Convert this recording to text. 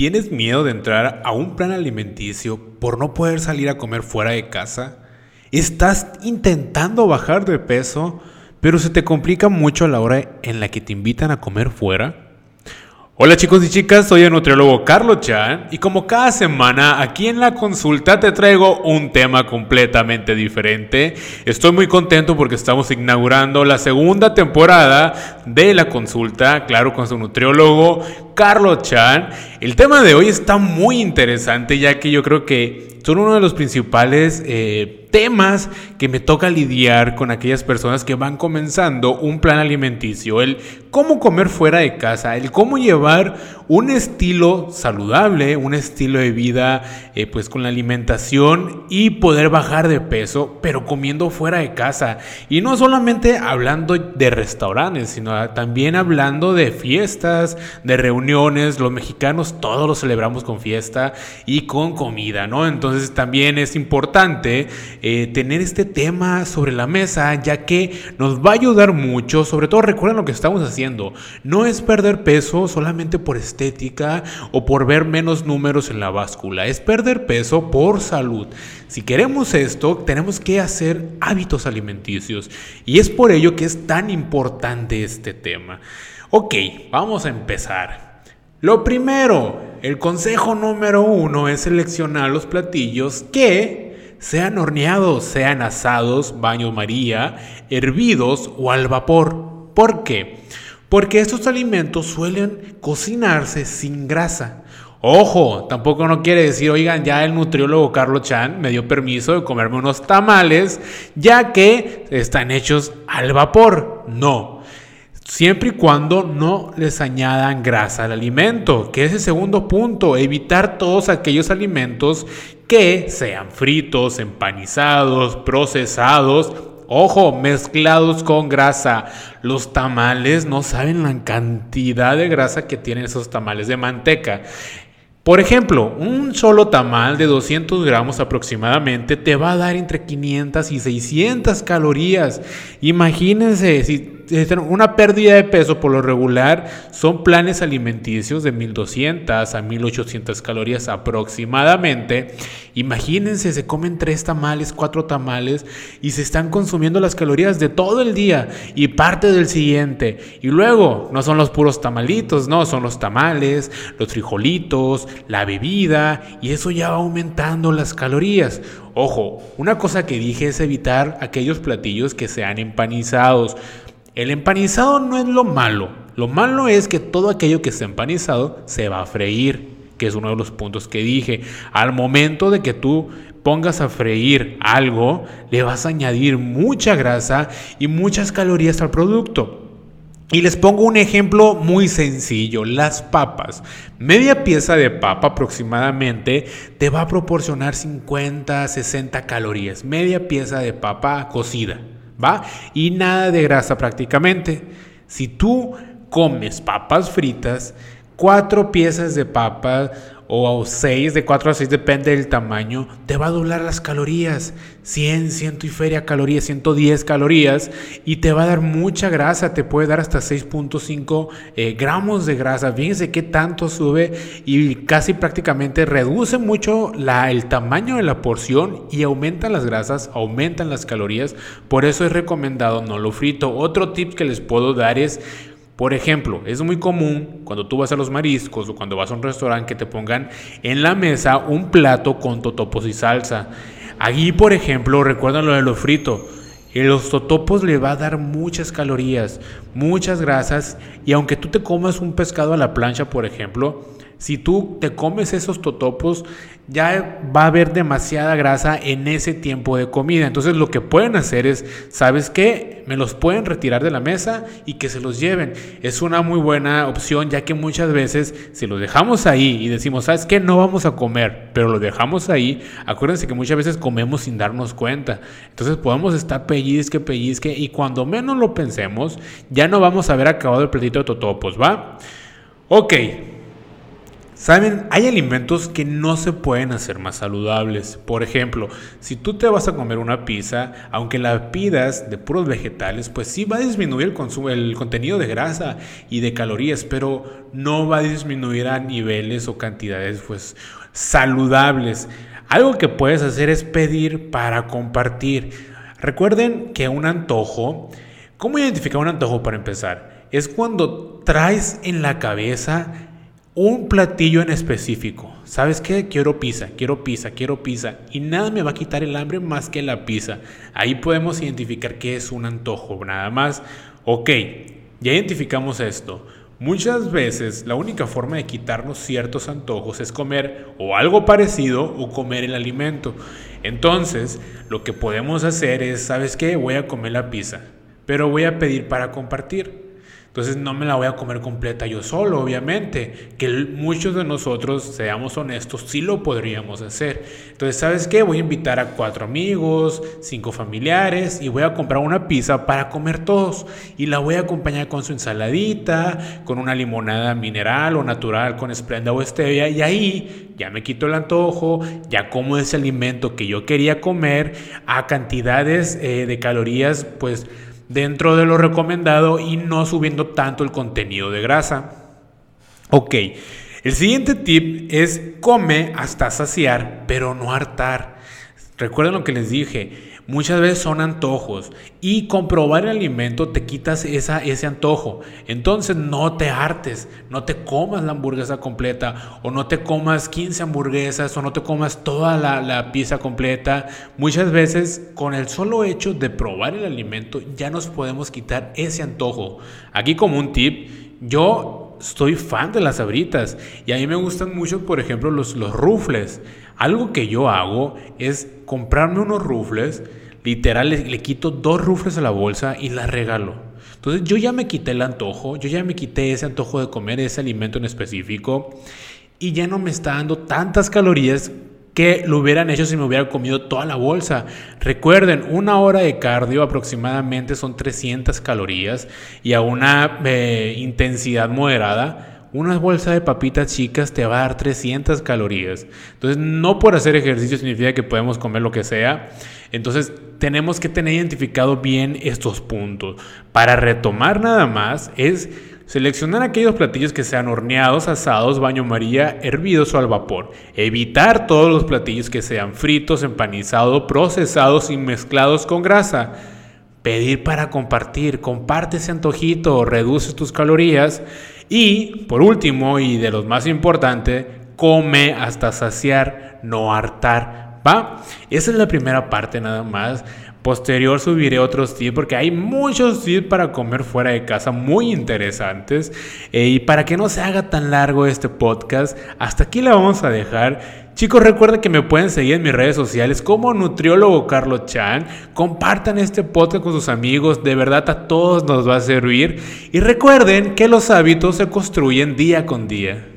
¿Tienes miedo de entrar a un plan alimenticio por no poder salir a comer fuera de casa? ¿Estás intentando bajar de peso, pero se te complica mucho a la hora en la que te invitan a comer fuera? Hola chicos y chicas, soy el nutriólogo Carlos Chan y como cada semana aquí en la consulta te traigo un tema completamente diferente. Estoy muy contento porque estamos inaugurando la segunda temporada de la consulta, claro, con su nutriólogo Carlos Chan. El tema de hoy está muy interesante ya que yo creo que son uno de los principales... Eh, temas que me toca lidiar con aquellas personas que van comenzando un plan alimenticio, el cómo comer fuera de casa, el cómo llevar un estilo saludable, un estilo de vida eh, pues con la alimentación y poder bajar de peso, pero comiendo fuera de casa. Y no solamente hablando de restaurantes, sino también hablando de fiestas, de reuniones. Los mexicanos todos lo celebramos con fiesta y con comida, ¿no? Entonces también es importante eh, tener este tema sobre la mesa, ya que nos va a ayudar mucho. Sobre todo recuerden lo que estamos haciendo. No es perder peso solamente por estética o por ver menos números en la báscula. Es perder peso por salud. Si queremos esto, tenemos que hacer hábitos alimenticios. Y es por ello que es tan importante este tema. Ok, vamos a empezar. Lo primero, el consejo número uno es seleccionar los platillos que sean horneados, sean asados, baño María, hervidos o al vapor. ¿Por qué? Porque estos alimentos suelen cocinarse sin grasa. Ojo, tampoco no quiere decir, oigan, ya el nutriólogo Carlos Chan me dio permiso de comerme unos tamales, ya que están hechos al vapor. No. Siempre y cuando no les añadan grasa al alimento, que es el segundo punto, evitar todos aquellos alimentos que sean fritos, empanizados, procesados, ojo, mezclados con grasa. Los tamales no saben la cantidad de grasa que tienen esos tamales de manteca. Por ejemplo, un solo tamal de 200 gramos aproximadamente te va a dar entre 500 y 600 calorías. Imagínense, si una pérdida de peso por lo regular son planes alimenticios de 1200 a 1800 calorías aproximadamente. Imagínense, se comen tres tamales, cuatro tamales y se están consumiendo las calorías de todo el día y parte del siguiente. Y luego, no son los puros tamalitos, no, son los tamales, los frijolitos, la bebida y eso ya va aumentando las calorías. Ojo, una cosa que dije es evitar aquellos platillos que sean empanizados. El empanizado no es lo malo. Lo malo es que todo aquello que está empanizado se va a freír, que es uno de los puntos que dije. Al momento de que tú pongas a freír algo, le vas a añadir mucha grasa y muchas calorías al producto. Y les pongo un ejemplo muy sencillo, las papas. Media pieza de papa aproximadamente te va a proporcionar 50, 60 calorías. Media pieza de papa cocida. Y nada de grasa prácticamente. Si tú comes papas fritas, cuatro piezas de papas o 6, de 4 a 6, depende del tamaño, te va a doblar las calorías. 100, 100 y feria calorías, 110 calorías y te va a dar mucha grasa, te puede dar hasta 6.5 eh, gramos de grasa. Fíjense qué tanto sube y casi prácticamente reduce mucho la, el tamaño de la porción y aumentan las grasas, aumentan las calorías. Por eso es recomendado no lo frito. Otro tip que les puedo dar es por ejemplo, es muy común cuando tú vas a los mariscos o cuando vas a un restaurante que te pongan en la mesa un plato con totopos y salsa. Allí, por ejemplo, recuerdan lo de lo frito. En los totopos le va a dar muchas calorías, muchas grasas y aunque tú te comas un pescado a la plancha, por ejemplo, si tú te comes esos totopos, ya va a haber demasiada grasa en ese tiempo de comida. Entonces lo que pueden hacer es, ¿sabes qué? Me los pueden retirar de la mesa y que se los lleven. Es una muy buena opción ya que muchas veces si los dejamos ahí y decimos, ¿sabes qué? No vamos a comer, pero lo dejamos ahí. Acuérdense que muchas veces comemos sin darnos cuenta. Entonces podemos estar pellizque, pellizque y cuando menos lo pensemos, ya no vamos a haber acabado el platito de totopos, ¿va? Ok. Saben, hay alimentos que no se pueden hacer más saludables. Por ejemplo, si tú te vas a comer una pizza, aunque la pidas de puros vegetales, pues sí va a disminuir el, consumo, el contenido de grasa y de calorías, pero no va a disminuir a niveles o cantidades pues saludables. Algo que puedes hacer es pedir para compartir. Recuerden que un antojo, ¿cómo identificar un antojo para empezar? Es cuando traes en la cabeza un platillo en específico. ¿Sabes qué? Quiero pizza, quiero pizza, quiero pizza. Y nada me va a quitar el hambre más que la pizza. Ahí podemos identificar qué es un antojo. Nada más, ok, ya identificamos esto. Muchas veces la única forma de quitarnos ciertos antojos es comer o algo parecido o comer el alimento. Entonces, lo que podemos hacer es, ¿sabes qué? Voy a comer la pizza, pero voy a pedir para compartir. Entonces no me la voy a comer completa yo solo, obviamente. Que muchos de nosotros, seamos honestos, sí lo podríamos hacer. Entonces, ¿sabes qué? Voy a invitar a cuatro amigos, cinco familiares y voy a comprar una pizza para comer todos. Y la voy a acompañar con su ensaladita, con una limonada mineral o natural con esplenda o stevia. Y ahí ya me quito el antojo, ya como ese alimento que yo quería comer a cantidades eh, de calorías, pues dentro de lo recomendado y no subiendo tanto el contenido de grasa. Ok, el siguiente tip es come hasta saciar, pero no hartar. Recuerden lo que les dije, muchas veces son antojos y comprobar el alimento te quitas esa, ese antojo. Entonces no te hartes, no te comas la hamburguesa completa o no te comas 15 hamburguesas o no te comas toda la, la pieza completa. Muchas veces con el solo hecho de probar el alimento ya nos podemos quitar ese antojo. Aquí como un tip, yo soy fan de las abritas y a mí me gustan mucho, por ejemplo, los, los rufles. Algo que yo hago es comprarme unos rufles, literal le, quito dos rufles a la bolsa y la regalo. Entonces yo ya me quité el antojo, yo ya me quité ese antojo de comer ese alimento en específico y ya no me está dando tantas calorías que lo hubieran hecho si me hubiera comido toda la bolsa. Recuerden, una hora de cardio aproximadamente son 300 calorías y a una eh, intensidad moderada una bolsa de papitas chicas te va a dar 300 calorías. Entonces, no por hacer ejercicio significa que podemos comer lo que sea. Entonces, tenemos que tener identificado bien estos puntos. Para retomar nada más, es seleccionar aquellos platillos que sean horneados, asados, baño maría, hervidos o al vapor. Evitar todos los platillos que sean fritos, empanizados, procesados y mezclados con grasa. Pedir para compartir, comparte ese antojito, reduce tus calorías y por último, y de los más importantes, come hasta saciar, no hartar. ¿Va? Esa es la primera parte nada más. Posterior subiré otros tips porque hay muchos tips para comer fuera de casa muy interesantes. Eh, y para que no se haga tan largo este podcast, hasta aquí la vamos a dejar. Chicos, recuerden que me pueden seguir en mis redes sociales como nutriólogo Carlos Chan. Compartan este podcast con sus amigos, de verdad a todos nos va a servir. Y recuerden que los hábitos se construyen día con día.